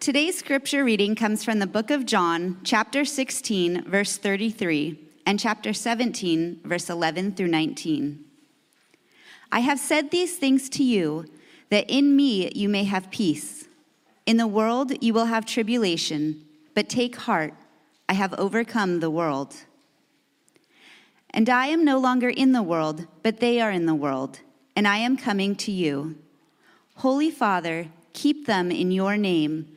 Today's scripture reading comes from the book of John, chapter 16, verse 33, and chapter 17, verse 11 through 19. I have said these things to you, that in me you may have peace. In the world you will have tribulation, but take heart, I have overcome the world. And I am no longer in the world, but they are in the world, and I am coming to you. Holy Father, keep them in your name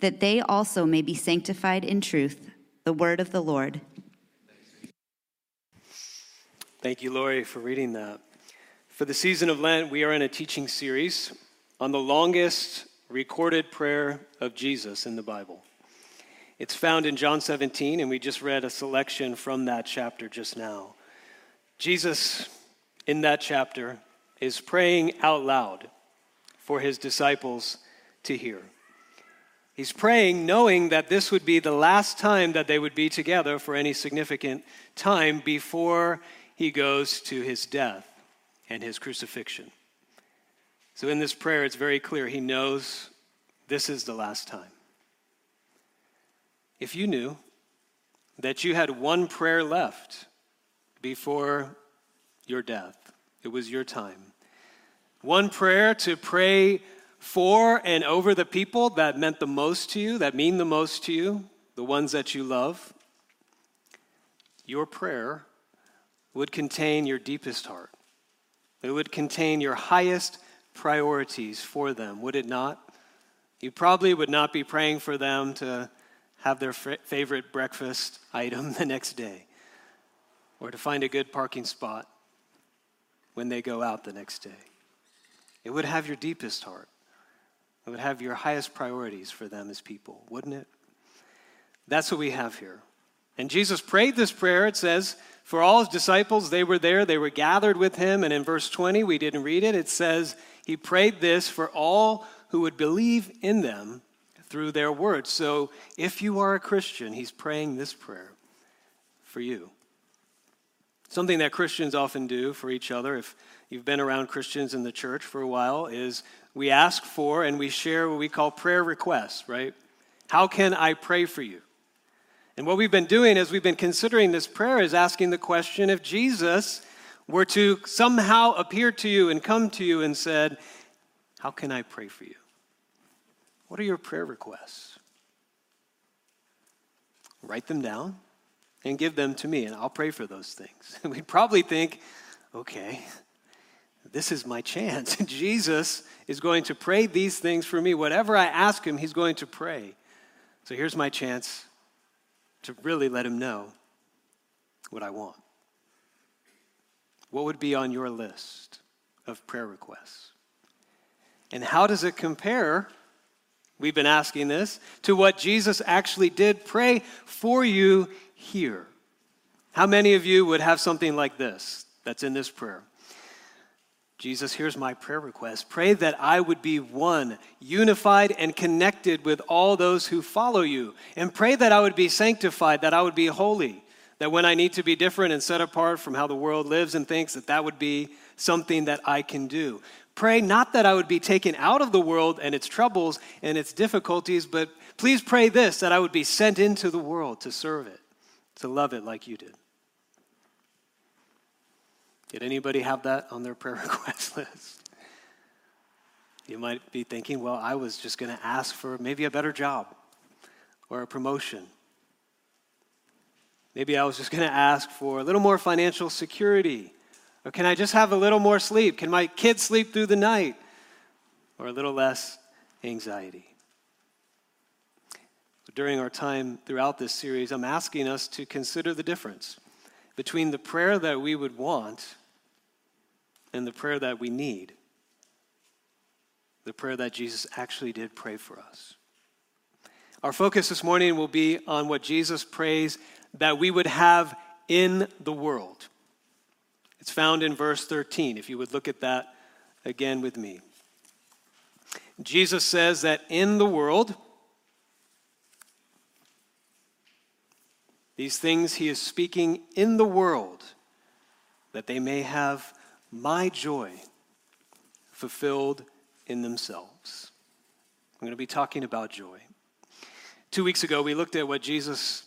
that they also may be sanctified in truth. The word of the Lord. Thank you, Lori, for reading that. For the season of Lent, we are in a teaching series on the longest recorded prayer of Jesus in the Bible. It's found in John 17, and we just read a selection from that chapter just now. Jesus, in that chapter, is praying out loud for his disciples to hear. He's praying knowing that this would be the last time that they would be together for any significant time before he goes to his death and his crucifixion. So, in this prayer, it's very clear he knows this is the last time. If you knew that you had one prayer left before your death, it was your time. One prayer to pray for and over the people that meant the most to you, that mean the most to you, the ones that you love, your prayer would contain your deepest heart. It would contain your highest priorities for them, would it not? You probably would not be praying for them to have their f- favorite breakfast item the next day or to find a good parking spot when they go out the next day. It would have your deepest heart. Would have your highest priorities for them as people, wouldn't it? That's what we have here. And Jesus prayed this prayer, it says, for all his disciples, they were there, they were gathered with him. And in verse 20, we didn't read it, it says, He prayed this for all who would believe in them through their words. So if you are a Christian, He's praying this prayer for you. Something that Christians often do for each other, if you've been around Christians in the church for a while, is we ask for and we share what we call prayer requests, right? How can I pray for you? And what we've been doing as we've been considering this prayer is asking the question if Jesus were to somehow appear to you and come to you and said, How can I pray for you? What are your prayer requests? Write them down and give them to me, and I'll pray for those things. We'd probably think, okay, this is my chance. Jesus is going to pray these things for me. Whatever I ask him, he's going to pray. So here's my chance to really let him know what I want. What would be on your list of prayer requests? And how does it compare? We've been asking this to what Jesus actually did pray for you here. How many of you would have something like this that's in this prayer? Jesus, here's my prayer request. Pray that I would be one, unified and connected with all those who follow you. And pray that I would be sanctified, that I would be holy. That when I need to be different and set apart from how the world lives and thinks, that that would be something that I can do. Pray not that I would be taken out of the world and its troubles and its difficulties, but please pray this that I would be sent into the world to serve it, to love it like you did. Did anybody have that on their prayer request list? You might be thinking, well, I was just going to ask for maybe a better job or a promotion Maybe I was just going to ask for a little more financial security. Or can I just have a little more sleep? Can my kids sleep through the night? Or a little less anxiety? During our time throughout this series, I'm asking us to consider the difference between the prayer that we would want and the prayer that we need. The prayer that Jesus actually did pray for us. Our focus this morning will be on what Jesus prays that we would have in the world. It's found in verse 13, if you would look at that again with me. Jesus says that in the world, these things he is speaking in the world, that they may have my joy fulfilled in themselves. I'm going to be talking about joy. Two weeks ago, we looked at what Jesus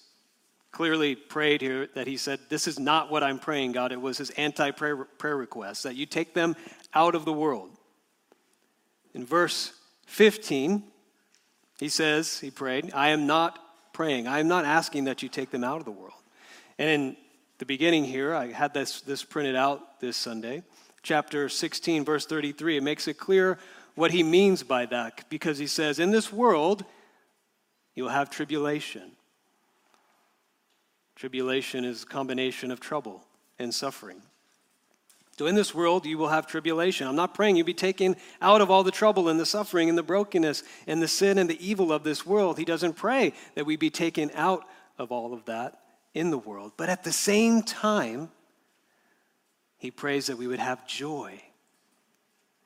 clearly prayed here that he said, This is not what I'm praying, God. It was his anti prayer request, that you take them out of the world. In verse 15, he says, He prayed, I am not praying. I am not asking that you take them out of the world. And in the beginning here, I had this, this printed out this Sunday, chapter 16, verse 33. It makes it clear what he means by that because he says, In this world, You'll have tribulation. Tribulation is a combination of trouble and suffering. So, in this world, you will have tribulation. I'm not praying you be taken out of all the trouble and the suffering and the brokenness and the sin and the evil of this world. He doesn't pray that we be taken out of all of that in the world. But at the same time, he prays that we would have joy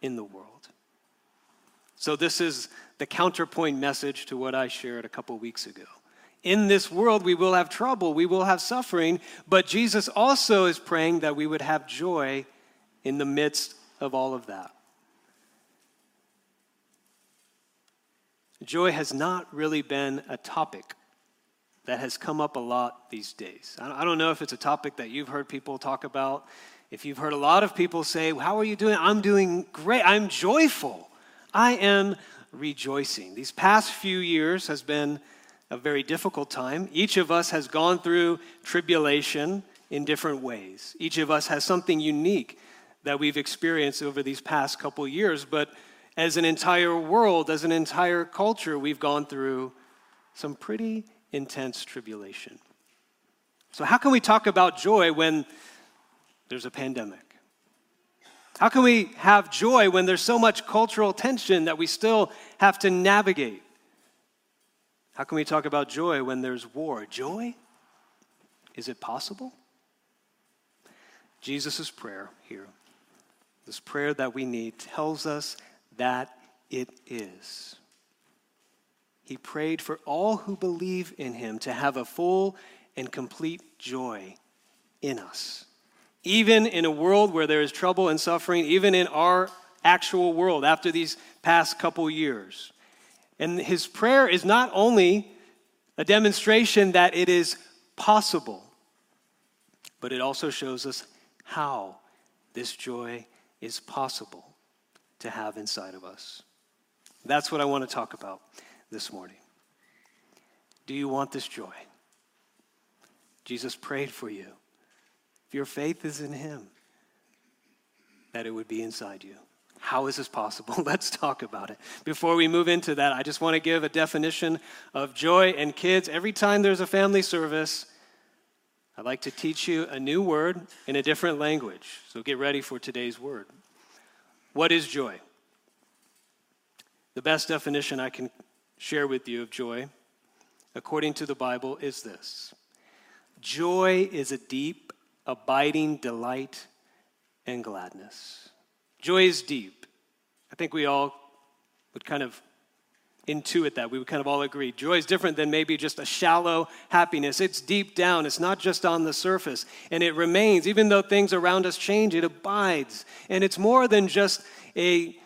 in the world. So, this is the counterpoint message to what I shared a couple weeks ago. In this world, we will have trouble, we will have suffering, but Jesus also is praying that we would have joy in the midst of all of that. Joy has not really been a topic that has come up a lot these days. I don't know if it's a topic that you've heard people talk about. If you've heard a lot of people say, How are you doing? I'm doing great. I'm joyful. I am rejoicing. These past few years has been a very difficult time. Each of us has gone through tribulation in different ways. Each of us has something unique that we've experienced over these past couple years, but as an entire world, as an entire culture, we've gone through some pretty intense tribulation. So, how can we talk about joy when there's a pandemic? How can we have joy when there's so much cultural tension that we still have to navigate? How can we talk about joy when there's war? Joy? Is it possible? Jesus' prayer here, this prayer that we need, tells us that it is. He prayed for all who believe in him to have a full and complete joy in us even in a world where there is trouble and suffering, even in our actual world after these past couple years. And his prayer is not only a demonstration that it is possible, but it also shows us how this joy is possible to have inside of us. That's what I want to talk about this morning. Do you want this joy? Jesus prayed for you If your faith is in Him, that it would be inside you. How is this possible? Let's talk about it. Before we move into that, I just want to give a definition of joy and kids. Every time there's a family service, I'd like to teach you a new word in a different language. So get ready for today's word. What is joy? The best definition I can share with you of joy, according to the Bible, is this Joy is a deep abiding delight and gladness. Joy is deep. I think we all would kind of intuit that. We would kind of all agree. Joy is different than maybe just a shallow happiness. It's deep down, it's not just on the surface. And it remains, even though things around us change, it abides. And it's more than just a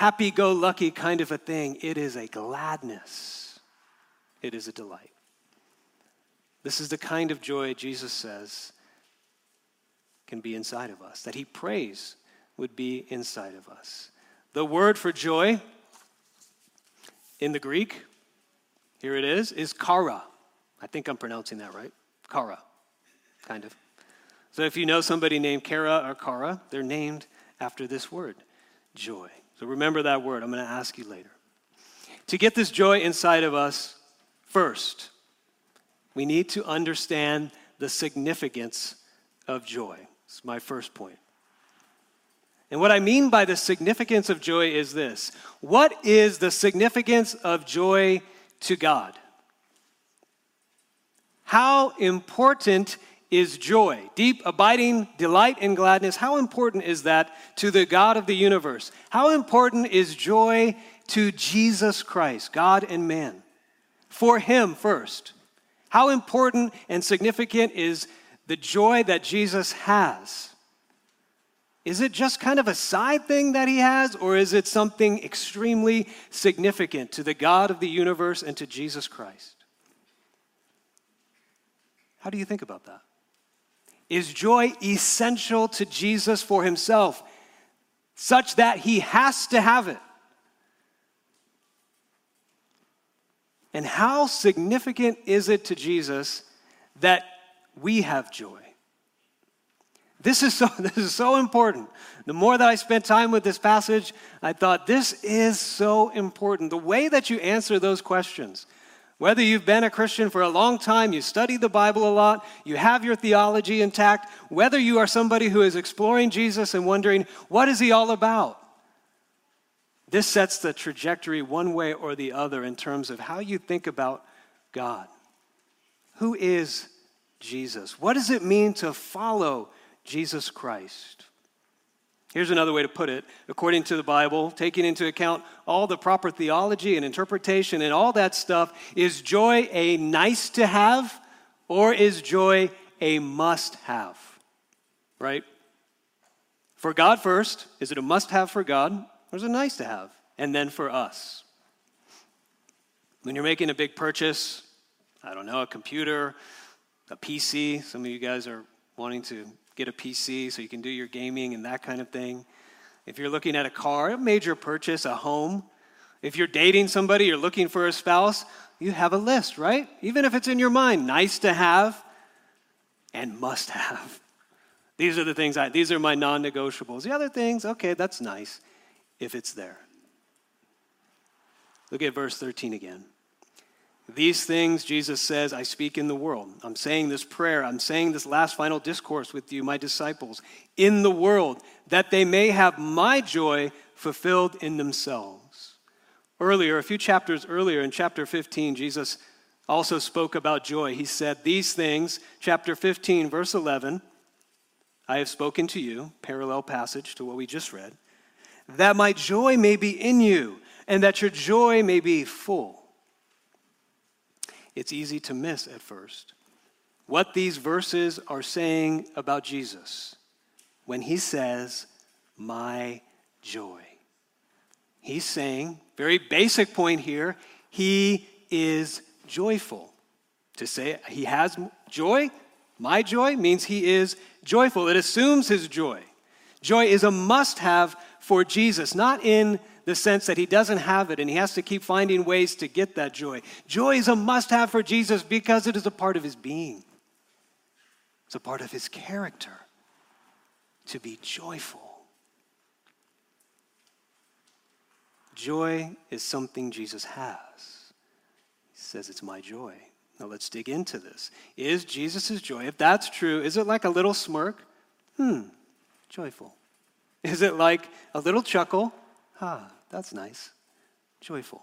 happy go lucky kind of a thing, it is a gladness, it is a delight. This is the kind of joy Jesus says can be inside of us, that he prays would be inside of us. The word for joy in the Greek, here it is, is kara. I think I'm pronouncing that right. Kara. kind of. So if you know somebody named Kara or Kara, they're named after this word, joy. So remember that word. I'm going to ask you later. To get this joy inside of us, first, we need to understand the significance of joy. It's my first point. And what I mean by the significance of joy is this What is the significance of joy to God? How important is joy? Deep, abiding delight and gladness. How important is that to the God of the universe? How important is joy to Jesus Christ, God and man? For Him first. How important and significant is the joy that Jesus has? Is it just kind of a side thing that he has, or is it something extremely significant to the God of the universe and to Jesus Christ? How do you think about that? Is joy essential to Jesus for himself, such that he has to have it? And how significant is it to Jesus that we have joy? This is, so, this is so important. The more that I spent time with this passage, I thought, this is so important. The way that you answer those questions, whether you've been a Christian for a long time, you studied the Bible a lot, you have your theology intact, whether you are somebody who is exploring Jesus and wondering, what is he all about? This sets the trajectory one way or the other in terms of how you think about God. Who is Jesus? What does it mean to follow Jesus Christ. Here's another way to put it. According to the Bible, taking into account all the proper theology and interpretation and all that stuff, is joy a nice to have or is joy a must have? Right? For God first, is it a must have for God or is it nice to have? And then for us. When you're making a big purchase, I don't know, a computer, a PC, some of you guys are wanting to get a PC so you can do your gaming and that kind of thing. If you're looking at a car, a major purchase, a home. If you're dating somebody, you're looking for a spouse, you have a list, right? Even if it's in your mind, nice to have and must have. These are the things I, these are my non negotiables. The other things, okay, that's nice if it's there. Look at verse 13 again. These things, Jesus says, I speak in the world. I'm saying this prayer. I'm saying this last final discourse with you, my disciples, in the world, that they may have my joy fulfilled in themselves. Earlier, a few chapters earlier, in chapter 15, Jesus also spoke about joy. He said, These things, chapter 15, verse 11, I have spoken to you, parallel passage to what we just read, that my joy may be in you, and that your joy may be full it's easy to miss at first. What these verses are saying about Jesus when he says, My joy. He's saying, very basic point here, he is joyful. To say he has joy, my joy, means he is joyful. It assumes his joy. Joy is a must have for Jesus, not in the sense that he doesn't have it and he has to keep finding ways to get that joy. Joy is a must have for Jesus because it is a part of his being, it's a part of his character to be joyful. Joy is something Jesus has. He says, It's my joy. Now let's dig into this. Is Jesus' joy, if that's true, is it like a little smirk? Hmm, joyful. Is it like a little chuckle? Ah, that's nice. Joyful.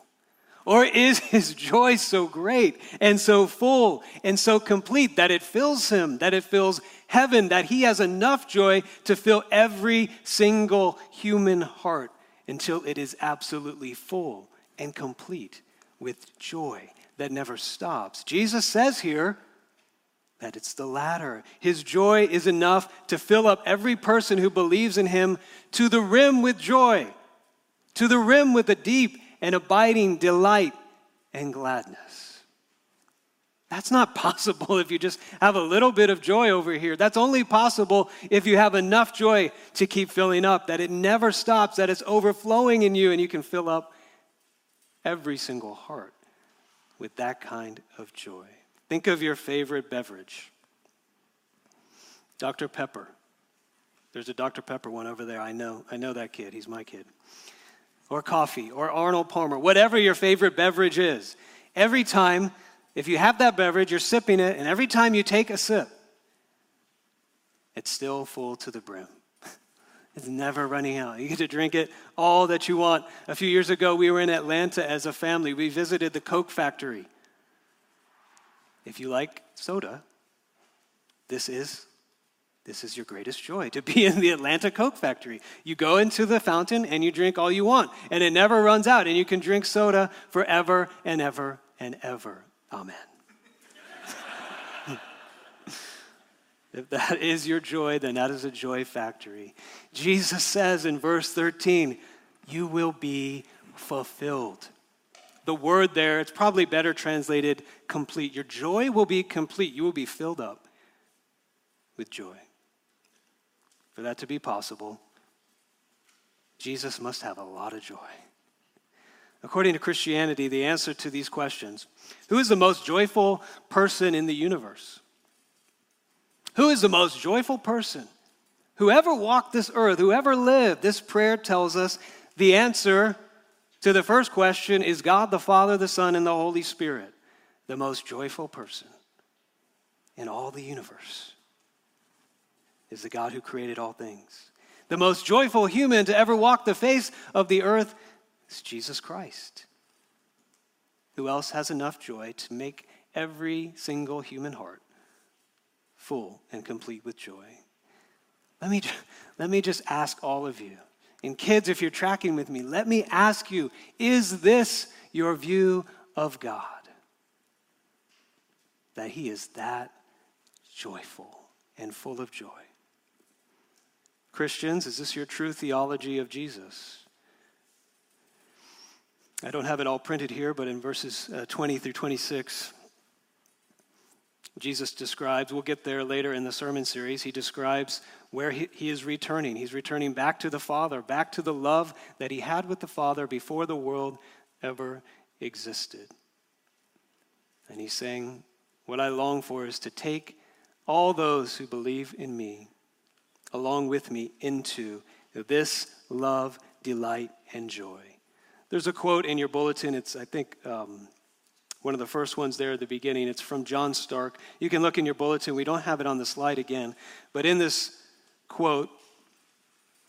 Or is his joy so great and so full and so complete that it fills him, that it fills heaven, that he has enough joy to fill every single human heart until it is absolutely full and complete with joy that never stops? Jesus says here that it's the latter. His joy is enough to fill up every person who believes in him to the rim with joy to the rim with a deep and abiding delight and gladness. That's not possible if you just have a little bit of joy over here. That's only possible if you have enough joy to keep filling up, that it never stops, that it's overflowing in you, and you can fill up every single heart with that kind of joy. Think of your favorite beverage. Dr. Pepper. There's a Dr. Pepper one over there. I know. I know that kid. He's my kid. Or coffee, or Arnold Palmer, whatever your favorite beverage is. Every time, if you have that beverage, you're sipping it, and every time you take a sip, it's still full to the brim. It's never running out. You get to drink it all that you want. A few years ago, we were in Atlanta as a family. We visited the Coke factory. If you like soda, this is this is your greatest joy to be in the Atlanta Coke factory. You go into the fountain and you drink all you want, and it never runs out, and you can drink soda forever and ever and ever. Amen. If that is your joy, then that is a joy factory. Jesus says in verse 13, You will be fulfilled. The word there, it's probably better translated complete. Your joy will be complete. You will be filled up with joy. For that to be possible, Jesus must have a lot of joy. According to Christianity, the answer to these questions who is the most joyful person in the universe? Who is the most joyful person? Whoever walked this earth, whoever lived, this prayer tells us the answer to the first question is God the Father, the Son, and the Holy Spirit, the most joyful person in all the universe is the God who created all things. The most joyful human to ever walk the face of the earth is Jesus Christ. Who else has enough joy to make every single human heart full and complete with joy. Let me, let me just ask all of you, and kids, if you're tracking with me, let me ask you is this your view of God? That He is that joyful and full of joy. Christians, is this your true theology of Jesus? I don't have it all printed here, but in verses uh, 20 through 26, Jesus describes, we'll get there later in the sermon series, he describes where he, he, is returning. He's returning back to the Father, back to the love that he had with the Father before the world ever existed. And he's saying, What I long for is to take all those who believe in me along with me into this love, delight, and joy. There's a quote in your bulletin. It's, I think, um, one of the first ones there at the beginning. It's from John Starke. You can look in your bulletin. We don't have it on the slide again. But in this quote,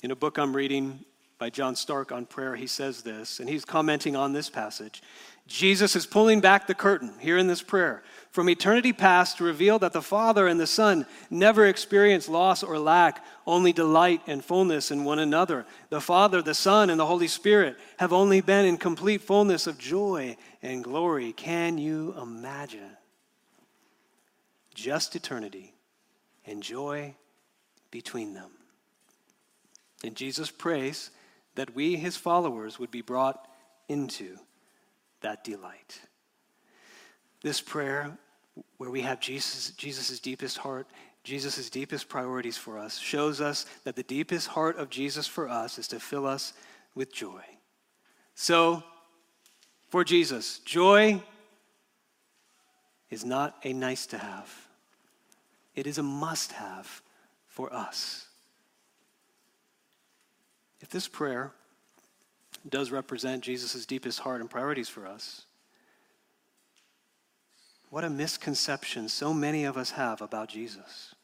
in a book I'm reading by John Starke on prayer, he says this, and he's commenting on this passage. Jesus is pulling back the curtain here in this prayer from eternity past to reveal that the Father and the Son never experienced loss or lack, only delight and fullness in one another. The Father, the Son, and the Holy Spirit have only been in complete fullness of joy and glory. Can you imagine? Just eternity and joy between them. And Jesus prays that we, his followers, would be brought into that delight. This prayer, where we have Jesus' Jesus' deepest heart, Jesus' deepest priorities for us, shows us that the deepest heart of Jesus for us is to fill us with joy. So, for Jesus, joy is not a nice to have, it is a must have for us. If this prayer does represent Jesus' deepest heart and priorities for us. What a misconception so many of us have about Jesus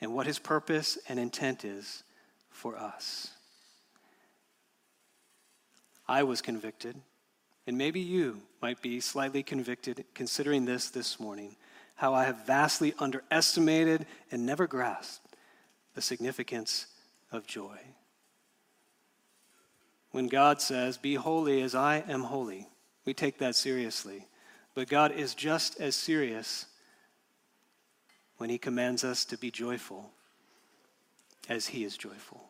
and what his purpose and intent is for us. I was convicted, and maybe you might be slightly convicted considering this this morning how I have vastly underestimated and never grasped the significance of joy when God says, Be holy as I am holy. We take that seriously. But God is just as serious when He commands us to be joyful as He is joyful.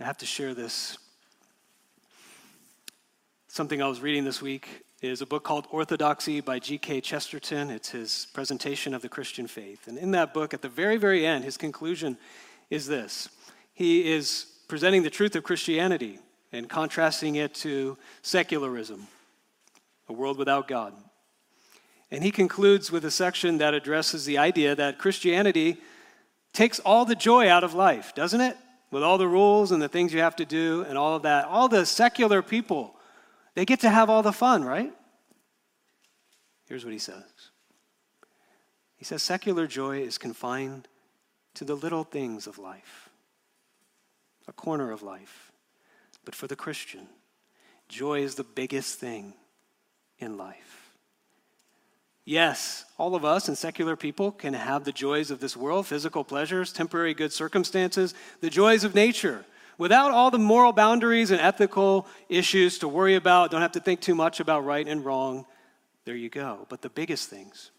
I have to share this. Something I was reading this week is a book called Orthodoxy by G.K. Chesterton. It's his presentation of the Christian faith. And in that book, at the very, very end, his conclusion is this He is presenting the truth of Christianity and contrasting it to secularism, a world without God. And he concludes with a section that addresses the idea that Christianity takes all the joy out of life, doesn't it? With all the rules and the things you have to do and all of that. All the secular people, they get to have all the fun, right? Here's what he says He says, secular joy is confined to the little things of life, a corner of life. But for the Christian, joy is the biggest thing in life. Yes, all of us and secular people can have the joys of this world, physical pleasures, temporary good circumstances, the joys of nature, without all the moral boundaries and ethical issues to worry about. Don't have to think too much about right and wrong. There you go. But the biggest things,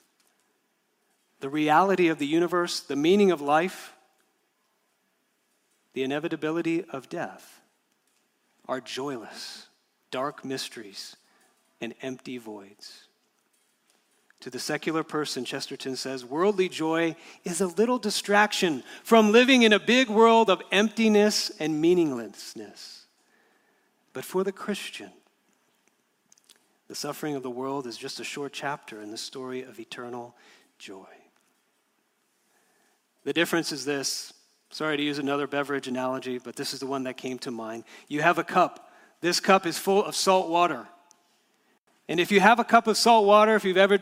the reality of the universe, the meaning of life, the inevitability of death, are joyless, dark mysteries, and empty voids. To the secular person, Chesterton says, worldly joy is a little distraction from living in a big world of emptiness and meaninglessness. But for the Christian, the suffering of the world is just a short chapter in the story of eternal joy. The difference is this sorry to use another beverage analogy, but this is the one that came to mind. You have a cup, this cup is full of salt water. And if you have a cup of salt water, if you've ever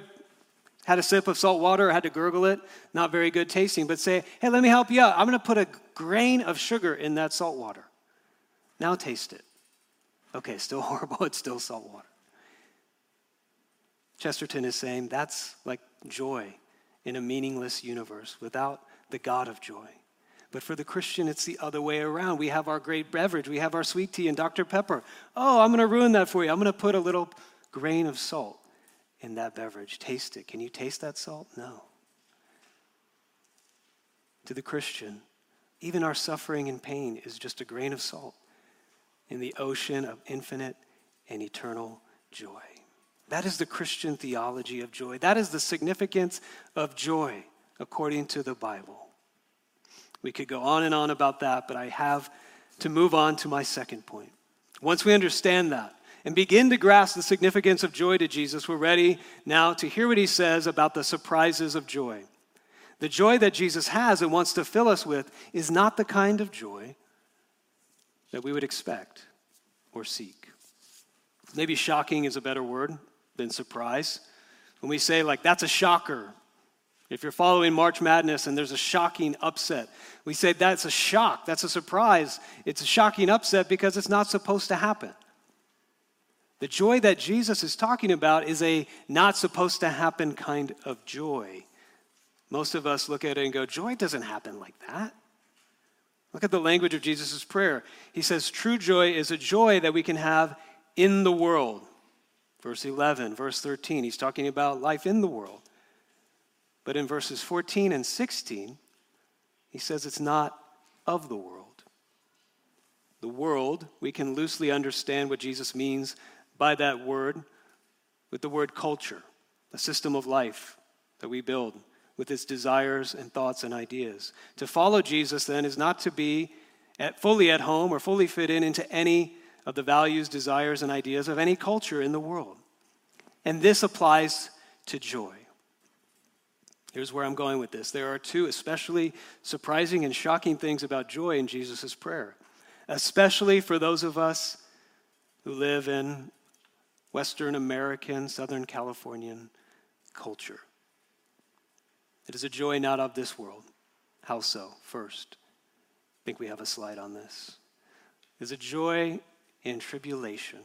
had a sip of salt water or had to gurgle it, not very good tasting, but say, hey, let me help you out. I'm going to put a grain of sugar in that salt water. Now taste it. Okay, still horrible. It's still salt water. Chesterton is saying that's like joy in a meaningless universe without the God of joy. But for the Christian, it's the other way around. We have our great beverage, we have our sweet tea and Dr. Pepper. Oh, I'm going to ruin that for you. I'm going to put a little grain of salt in that beverage. Taste it. Can you taste that salt? No. To the Christian, even our suffering and pain is just a grain of salt in the ocean of infinite and eternal joy. That is the Christian theology of joy. That is the significance of joy according to the Bible. We could go on and on about that, but I have to move on to my second point. Once we understand that, and begin to grasp the significance of joy to Jesus, we're ready now to hear what he says about the surprises of joy. The joy that Jesus has and wants to fill us with is not the kind of joy that we would expect or seek. Maybe shocking is a better word than surprise. When we say, like, that's a shocker, if you're following March Madness and there's a shocking upset, we say that's a shock, that's a surprise. It's a shocking upset because it's not supposed to happen. The joy that Jesus is talking about is a not supposed to happen kind of joy. Most of us look at it and go, Joy doesn't happen like that. Look at the language of Jesus' prayer. He says, True joy is a joy that we can have in the world. Verse 11, verse 13, he's talking about life in the world. But in verses 14 and 16, he says it's not of the world. The world, we can loosely understand what Jesus means by that word with the word culture, a system of life that we build with its desires and thoughts and ideas. To follow Jesus, then, is not to be at, fully at home or fully fit in into any of the values, desires, and ideas of any culture in the world. And this applies to joy. Here's where I'm going with this. There are two especially surprising and shocking things about joy in Jesus' prayer, especially for those of us who live in Western American, Southern Californian culture. It is a joy not of this world. How so? First, I think we have a slide on this. Is a joy in tribulation.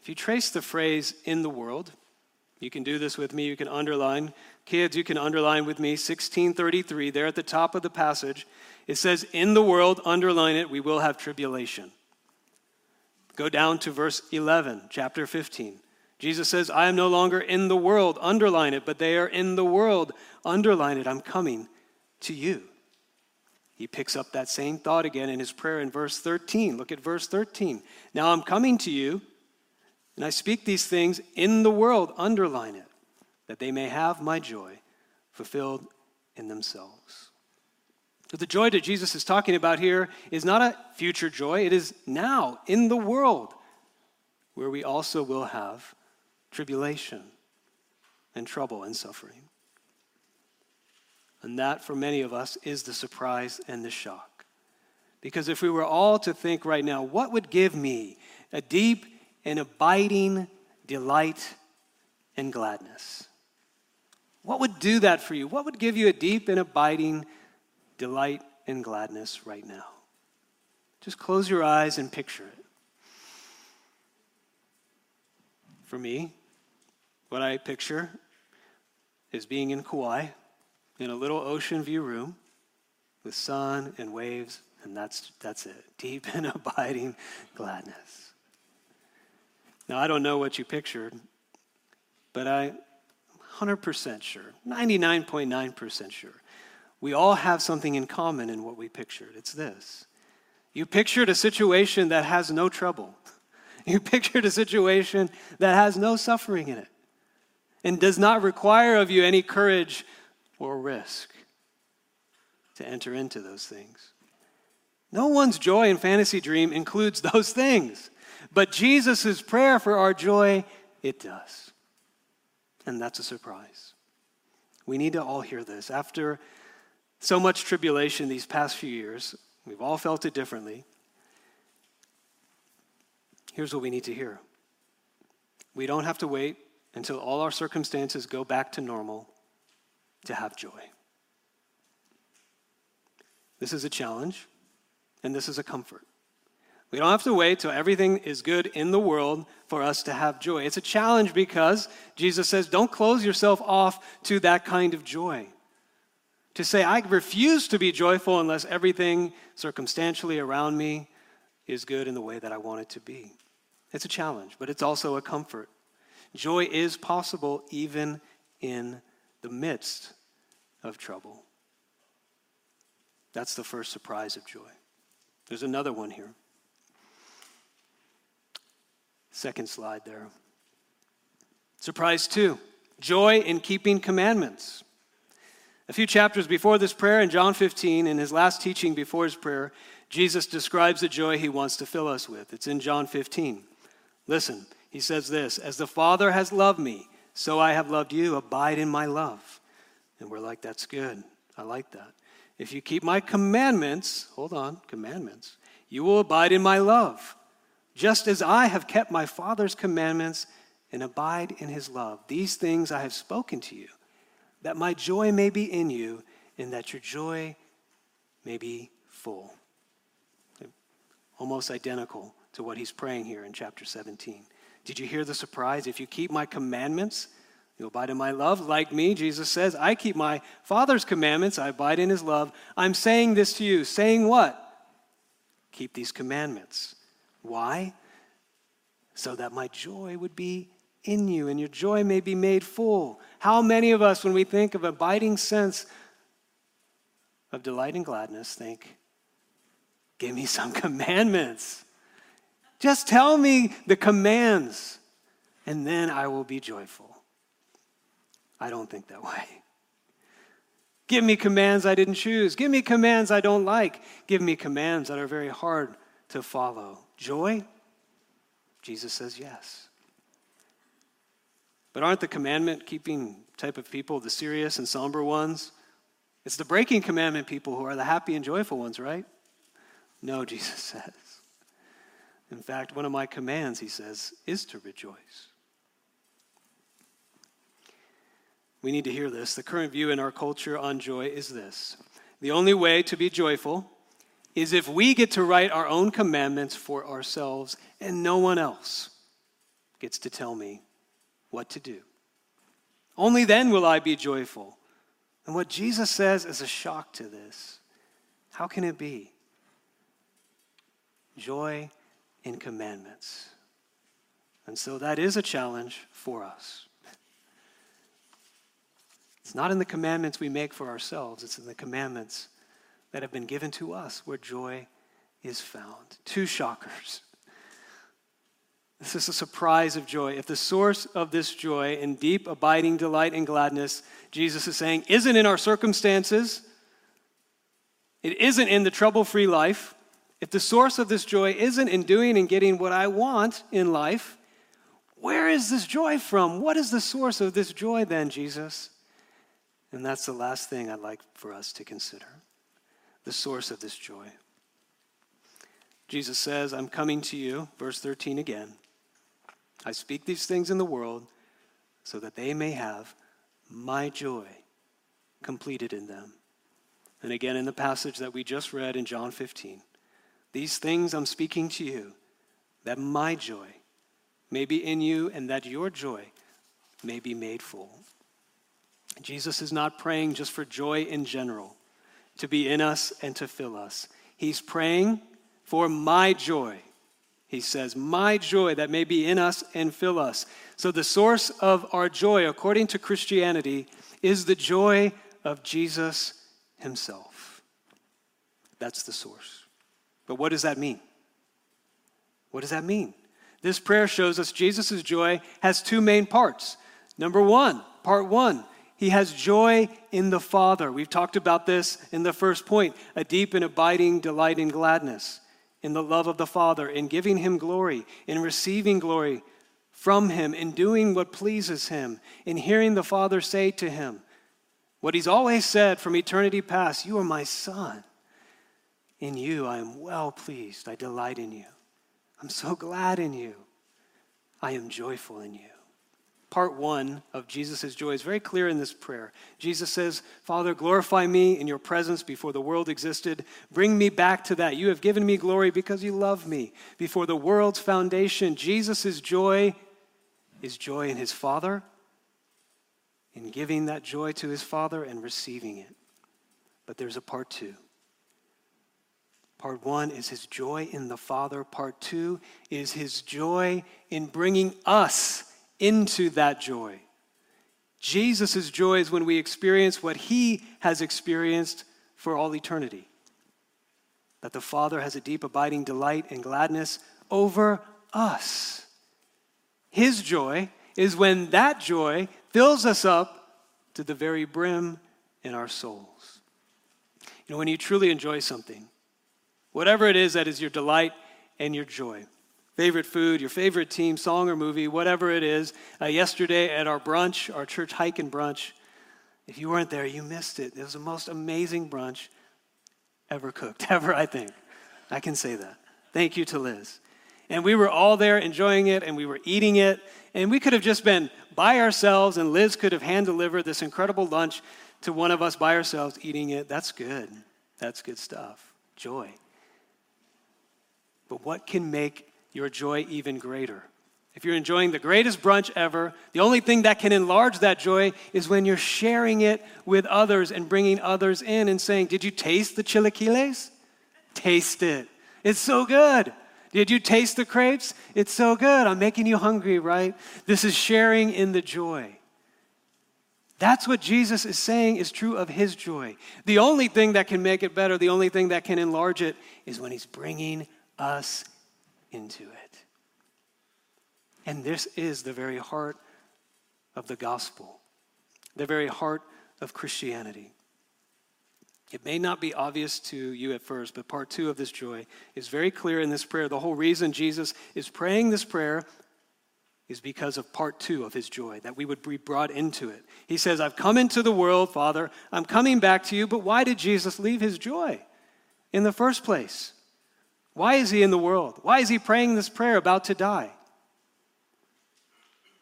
If you trace the phrase in the world, you can do this with me. You can underline. Kids, you can underline with me 1633 there at the top of the passage. It says, In the world, underline it, we will have tribulation. Go down to verse 11, chapter 15. Jesus says, I am no longer in the world, underline it, but they are in the world, underline it, I'm coming to you. He picks up that same thought again in his prayer in verse 13. Look at verse 13. Now I'm coming to you, and I speak these things in the world, underline it, that they may have my joy fulfilled in themselves. But the joy that Jesus is talking about here is not a future joy, it is now in the world where we also will have tribulation. and trouble and suffering. And that, for many of us, is the surprise and the shock. Because if we were all to think right now, what would give me a deep and abiding delight and gladness? What would do that for you? What would give you a deep and abiding delight and gladness right now? Just close your eyes and picture it. For me, what I picture is being in Kauai in a little ocean view room with sun and waves, and that's, that's it. Deep and abiding gladness. Now, I don't know what you pictured, but I'm 100% sure, 99.9% sure, we all have something in common in what we pictured. It's this you pictured a situation that has no trouble, you pictured a situation that has no suffering in it and does not require of you any courage or risk to enter into those things. No one's joy and fantasy dream includes those things. But Jesus' prayer for our joy, it does. And that's a surprise. We need to all hear this. After so much tribulation these past few years, we've all felt it differently. Here's what we need to hear we don't have to wait until all our circumstances go back to normal to have joy. This is a challenge, and this is a comfort. We don't have to wait till everything is good in the world for us to have joy. It's a challenge because Jesus says, don't close yourself off to that kind of joy. To say, I refuse to be joyful unless everything circumstantially around me is good in the way that I want it to be. It's a challenge, but it's also a comfort. Joy is possible even in the midst of trouble. That's the first surprise of joy. There's another one here. Second slide there. Surprise two joy in keeping commandments. A few chapters before this prayer, in John 15, in his last teaching before his prayer, Jesus describes the joy he wants to fill us with. It's in John 15. Listen, he says this As the Father has loved me, so I have loved you. Abide in my love. And we're like, That's good. I like that. If you keep my commandments, hold on, commandments, you will abide in my love, just as I have kept my Father's commandments and abide in his love. These things I have spoken to you, that my joy may be in you, and that your joy may be full. Almost identical to what he's praying here in chapter 17. Did you hear the surprise? If you keep my commandments, you abide in my love. Like me, Jesus says, I keep my Father's commandments. I abide in his love. I'm saying this to you. Saying what? Keep these commandments. Why? So that my joy would be in you and your joy may be made full. How many of us, when we think of abiding sense of delight and gladness, think, give me some commandments? Just tell me the commands, and then I will be joyful. I don't think that way. Give me commands I didn't choose. Give me commands I don't like. Give me commands that are very hard to follow. Joy? Jesus says yes. But aren't the commandment keeping type of people the serious and somber ones? It's the breaking commandment people who are the happy and joyful ones, right? No, Jesus says. In fact, one of my commands, he says, is to rejoice. We need to hear this. The current view in our culture on joy is this the only way to be joyful is if we get to write our own commandments for ourselves and no one else gets to tell me what to do. Only then will I be joyful. And what Jesus says is a shock to this. How can it be? Joy in commandments. And so that is a challenge for us. It's not in the commandments we make for ourselves, it's in the commandments that have been given to us where joy is found. Two shockers. This is a surprise of joy. If the source of this joy and deep, abiding delight and gladness, Jesus is saying, isn't in our circumstances, it isn't in the trouble free life, if the source of this joy isn't in doing and getting what I want in life, Where is this joy from? What is the source of this joy then, Jesus? And that's the last thing I'd like for us to consider the source of this joy. Jesus says, I'm coming to you, verse 13 again. I speak these things in the world so that they may have my joy completed in them. And again, in the passage that we just read in John 15, these things I'm speaking to you, that my joy may be in you and that your joy may be made full. Jesus is not praying just for joy in general, to be in us and to fill us. He's praying for my joy. He says, My joy that may be in us and fill us. So, the source of our joy, according to Christianity, is the joy of Jesus himself. That's the source. But what does that mean? What does that mean? This prayer shows us Jesus' joy has two main parts. Number one, part one, he has joy in the Father. We've talked about this in the first point a deep and abiding delight in gladness, in the love of the Father, in giving him glory, in receiving glory from him, in doing what pleases him, in hearing the Father say to him what he's always said from eternity past You are my Son. In you I am well pleased. I delight in you. I'm so glad in you. I am joyful in you part one of Jesus' joy is very clear in this prayer. Jesus says, Father, glorify me in your presence before the world existed. Bring me back to that. You have given me glory because you love me. Before the world's foundation, Jesus' joy is joy in his Father, in giving that joy to his Father and receiving it. But there's a part two. Part one is his joy in the Father. Part two is his joy in bringing us into that joy. Jesus' joy is when we experience what he has experienced for all eternity. That the Father has a deep, abiding delight and gladness over us. His joy is when that joy fills us up to the very brim in our souls. You know, when you truly enjoy something, whatever it is that is your delight and your joy, favorite food, your favorite team, song, or movie, whatever it is. Uh, yesterday at our brunch, our church hike and brunch, if you weren't there, you missed it. It was the most amazing brunch ever cooked, ever, I think. I can say that. Thank you to Liz. And we were all there enjoying it and we were eating it. And we could have just been by ourselves, and Liz could have hand delivered this incredible lunch to one of us by ourselves eating it. That's good. That's good stuff. Joy. But what can make your joy even greater. If you're enjoying the greatest brunch ever, the only thing that can enlarge that joy is when you're sharing it with others and bringing others in and saying, Did you taste the chilaquiles? Taste it. It's so good. Did you taste the crepes? It's so good. I'm making you hungry, right? This is sharing in the joy. That's what Jesus is saying is true of his joy. The only thing that can make it better, the only thing that can enlarge it, is when he's bringing us into it. And this is the very heart of the gospel, the very heart of Christianity. It may not be obvious to you at first, but part two of this joy is very clear in this prayer. The whole reason Jesus is praying this prayer is because of part two of his joy, that we would be brought into it. He says, I've come into the world, Father, I'm coming back to you, but why did Jesus leave his joy in the first place? Why is he in the world? Why is he praying this prayer about to die?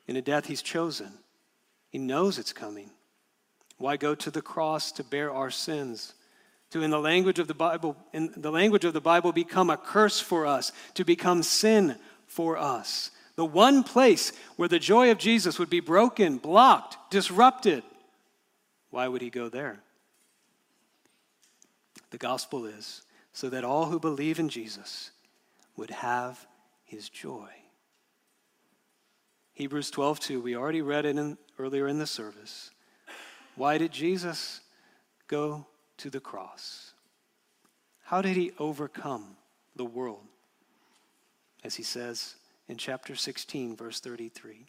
In a death he's chosen. He knows it's coming. Why go to the cross to bear our sins? To in the language of the Bible, in the language of the Bible, become a curse for us, to become sin for us. The one place where the joy of Jesus would be broken, blocked, disrupted. Why would he go there? The gospel is so that all who believe in Jesus would have his joy. Hebrews 12:2 we already read it in, earlier in the service. Why did Jesus go to the cross? How did he overcome the world? As he says in chapter 16 verse 33.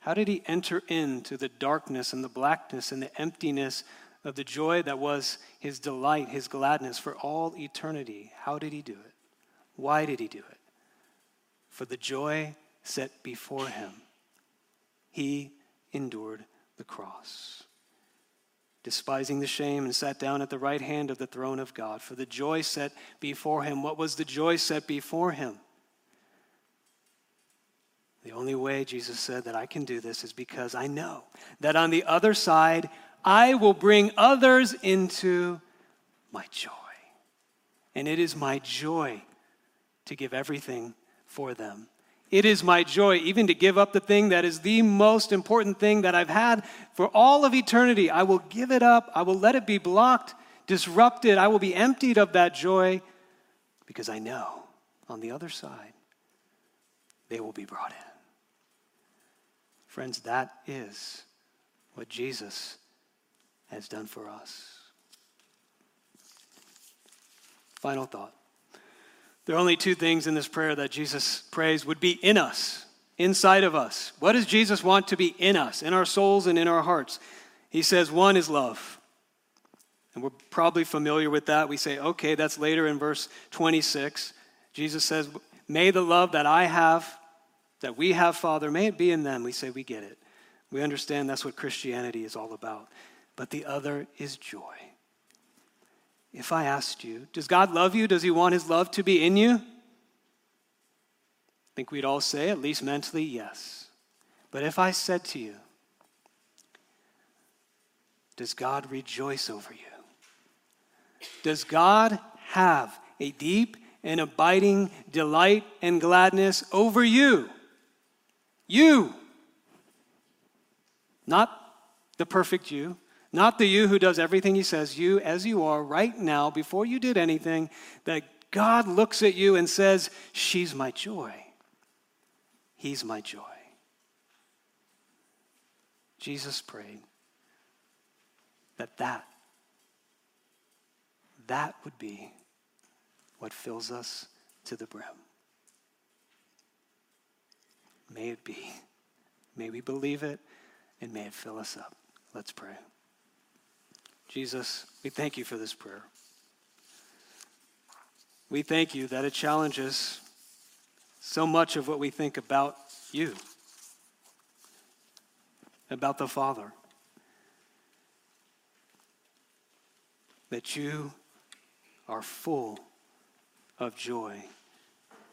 How did he enter into the darkness and the blackness and the emptiness of the joy that was his delight, his gladness for all eternity. How did he do it? Why did he do it? For the joy set before him. he endured the cross, despising the shame, and sat down at the right hand of the throne of God. For the joy set before him, what was the joy set before him? The only way, Jesus said, that I can do this is because I know that on the other side, I will bring others into my joy. And it is my joy to give everything for them. It is my joy even to give up the thing that is the most important thing that I've had for all of eternity. I will give it up. I will let it be blocked, disrupted. I will be emptied of that joy because I know on the other side they will be brought in. Friends, that is what Jesus has done for us. Final thought. There are only two things in this prayer that Jesus prays would be in us, inside of us. What does Jesus want to be in us, in our souls and in our hearts? He says one is love. And we're probably familiar with that. We say, okay, that's later in verse 26. Jesus says, May the love that I have that we have, Father, may it be in them. We say we get it. We understand that's what Christianity is all about. But the other is joy. If I asked you, does God love you? Does He want His love to be in you? I think we'd all say, at least mentally, yes. But if I said to you, does God rejoice over you? Does God have a deep and abiding delight and gladness over you? You. Not the perfect you, not the you who does everything he says, you as you are right now, before you did anything, that God looks at you and says, She's my joy. He's my joy. Jesus prayed that that, that would be what fills us to the brim. May it be. May we believe it and may it fill us up. Let's pray. Jesus, we thank you for this prayer. We thank you that it challenges so much of what we think about you, about the Father. That you are full of joy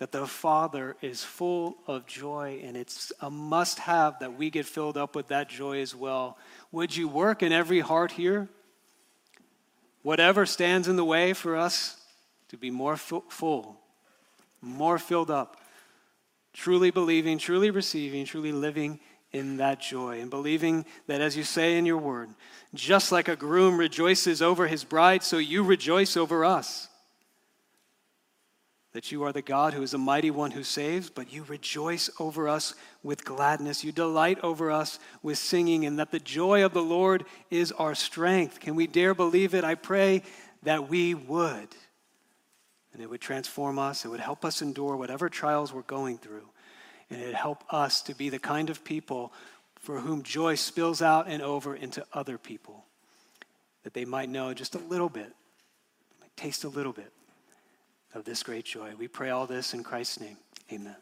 that the Father is full of joy, and it's a must have that we get filled up with that joy as well. Would you work in every heart here? Whatever stands in the way for us to be more full, more filled up, truly believing, truly receiving, truly living in that joy and believing that, as you say in your word, just like a groom rejoices over his bride, so you rejoice over us that you are the God who is a mighty one who saves, but you rejoice over us with gladness. You delight over us with singing, and that the joy of the Lord is our strength. Can we dare believe it? I pray that we would. And it would transform us, it would help us endure whatever trials we're going through, and it would help us to be the kind of people for whom joy spills out and over into other people, that they might know just a little bit, taste a little bit of this great joy. We pray all this in Christ's name. Amen.